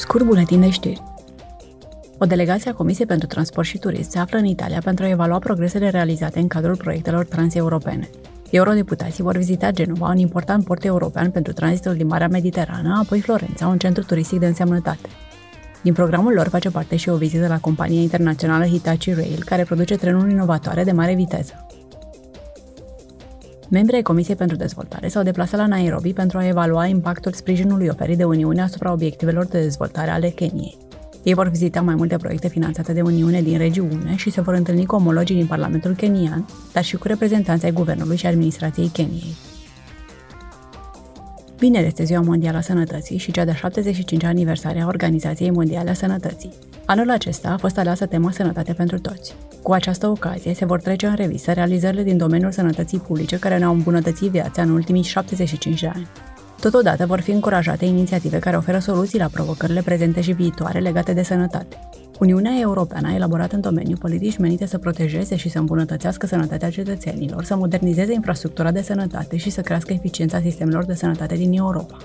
Scurt buletin de știri. O delegație a Comisiei pentru Transport și Turism se află în Italia pentru a evalua progresele realizate în cadrul proiectelor transeuropene. Eurodeputații vor vizita Genova, un important port european pentru tranzitul din Marea Mediterană, apoi Florența, un centru turistic de însemnătate. Din programul lor face parte și o vizită la compania internațională Hitachi Rail, care produce trenuri inovatoare de mare viteză. Membrii ai Comisiei pentru Dezvoltare s-au deplasat la Nairobi pentru a evalua impactul sprijinului oferit de Uniune asupra obiectivelor de dezvoltare ale Keniei. Ei vor vizita mai multe proiecte finanțate de Uniune din regiune și se vor întâlni cu omologii din Parlamentul kenian, dar și cu reprezentanții ai guvernului și administrației Keniei. Vineri este Ziua Mondială a Sănătății și cea de 75 aniversare a Organizației Mondiale a Sănătății. Anul acesta a fost aleasă tema Sănătate pentru toți. Cu această ocazie se vor trece în revistă realizările din domeniul sănătății publice care ne-au îmbunătățit viața în ultimii 75 de ani. Totodată vor fi încurajate inițiative care oferă soluții la provocările prezente și viitoare legate de sănătate. Uniunea Europeană a elaborat în domeniu politici menite să protejeze și să îmbunătățească sănătatea cetățenilor, să modernizeze infrastructura de sănătate și să crească eficiența sistemelor de sănătate din Europa.